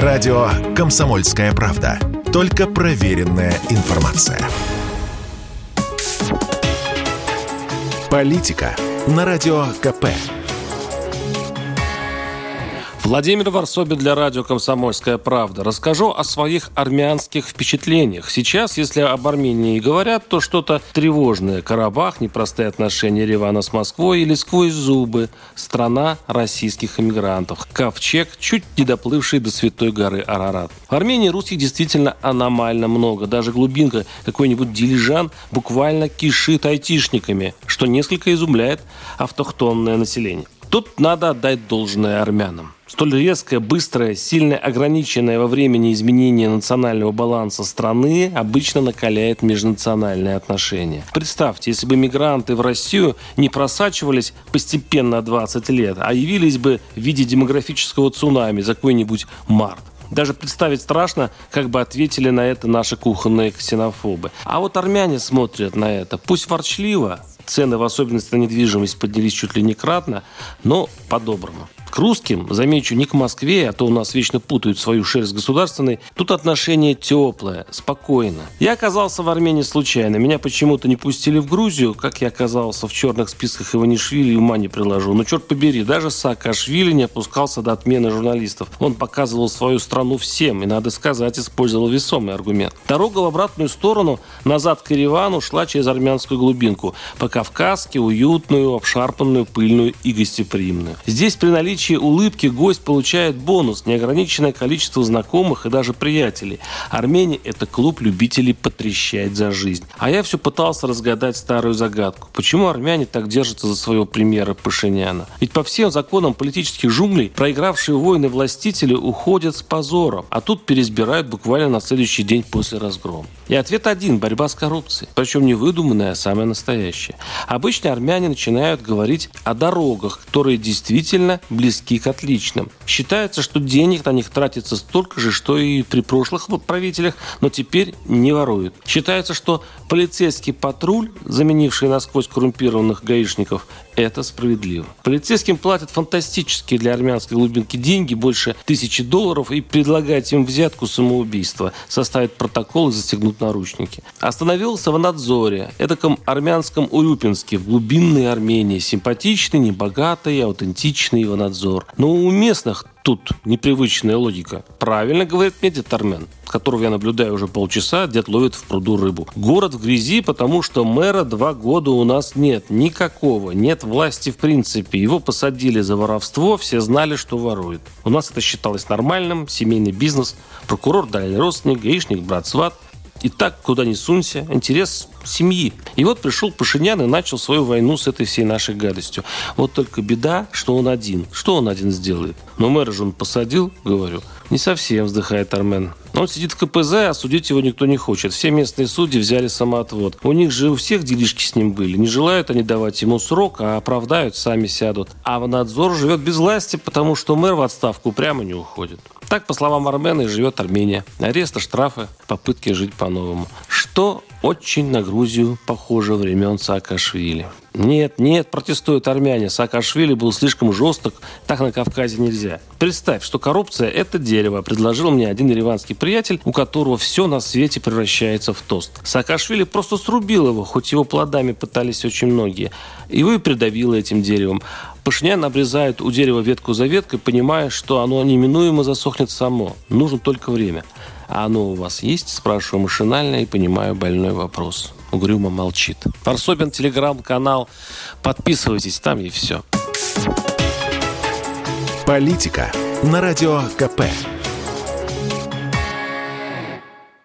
Радио «Комсомольская правда». Только проверенная информация. Политика на Радио КП. Владимир Варсобин для радио «Комсомольская правда». Расскажу о своих армянских впечатлениях. Сейчас, если об Армении говорят, то что-то тревожное. Карабах, непростые отношения Еревана с Москвой или сквозь зубы. Страна российских иммигрантов. Ковчег, чуть не доплывший до святой горы Арарат. В Армении русских действительно аномально много. Даже глубинка, какой-нибудь дилижан буквально кишит айтишниками, что несколько изумляет автохтонное население. Тут надо отдать должное армянам. Столь резкое, быстрое, сильно ограниченное во времени изменение национального баланса страны обычно накаляет межнациональные отношения. Представьте, если бы мигранты в Россию не просачивались постепенно 20 лет, а явились бы в виде демографического цунами за какой-нибудь март. Даже представить страшно, как бы ответили на это наши кухонные ксенофобы. А вот армяне смотрят на это, пусть ворчливо, цены, в особенности на недвижимость, поднялись чуть ли не кратно, но по-доброму. К русским, замечу, не к Москве, а то у нас вечно путают свою шерсть государственной, тут отношение теплое, спокойно. Я оказался в Армении случайно. Меня почему-то не пустили в Грузию, как я оказался в черных списках Иванишвили, ума не приложу. Но черт побери, даже Саакашвили не опускался до отмены журналистов. Он показывал свою страну всем, и, надо сказать, использовал весомый аргумент. Дорога в обратную сторону, назад к Еревану, шла через армянскую глубинку, по-кавказски, уютную, обшарпанную, пыльную и гостеприимную. Здесь при наличии наличии улыбки гость получает бонус, неограниченное количество знакомых и даже приятелей. Армения – это клуб любителей потрещать за жизнь. А я все пытался разгадать старую загадку. Почему армяне так держатся за своего премьера Пашиняна? Ведь по всем законам политических джунглей проигравшие войны властители уходят с позором, а тут переизбирают буквально на следующий день после разгрома. И ответ один – борьба с коррупцией. Причем не выдуманная, а самая настоящая. Обычно армяне начинают говорить о дорогах, которые действительно близки близки к отличным. Считается, что денег на них тратится столько же, что и при прошлых правителях, но теперь не воруют. Считается, что полицейский патруль, заменивший насквозь коррумпированных гаишников, это справедливо. Полицейским платят фантастические для армянской глубинки деньги, больше тысячи долларов, и предлагать им взятку самоубийства, составить протокол и застегнуть наручники. Остановился в надзоре, эдаком армянском Урюпинске, в глубинной Армении. Симпатичный, небогатый, аутентичный его надзор надзор. Но у местных тут непривычная логика. Правильно говорит мне дед Армен, которого я наблюдаю уже полчаса, дед ловит в пруду рыбу. Город в грязи, потому что мэра два года у нас нет. Никакого. Нет власти в принципе. Его посадили за воровство, все знали, что ворует. У нас это считалось нормальным, семейный бизнес. Прокурор дальний родственник, гаишник, брат, сват. И так, куда ни сунься, интерес семьи. И вот пришел Пашинян и начал свою войну с этой всей нашей гадостью. Вот только беда, что он один. Что он один сделает? Но мэра же он посадил, говорю. Не совсем, вздыхает Армен. Он сидит в КПЗ, а судить его никто не хочет. Все местные судьи взяли самоотвод. У них же у всех делишки с ним были. Не желают они давать ему срок, а оправдают, сами сядут. А в надзор живет без власти, потому что мэр в отставку прямо не уходит. Так, по словам Армена, и живет Армения. Аресты, штрафы, попытки жить по-новому. Что очень на Грузию похоже времен Саакашвили. Нет, нет, протестуют армяне. Саакашвили был слишком жесток, так на Кавказе нельзя. Представь, что коррупция – это дерево, предложил мне один ереванский приятель, у которого все на свете превращается в тост. Саакашвили просто срубил его, хоть его плодами пытались очень многие. Его и придавило этим деревом. Пашинян обрезает у дерева ветку за веткой, понимая, что оно неминуемо засохнет само. Нужно только время. А оно у вас есть? Спрашиваю машинально и понимаю больной вопрос. Угрюмо молчит. Парсобин, телеграм-канал. Подписывайтесь, там и все. Политика на радио КП.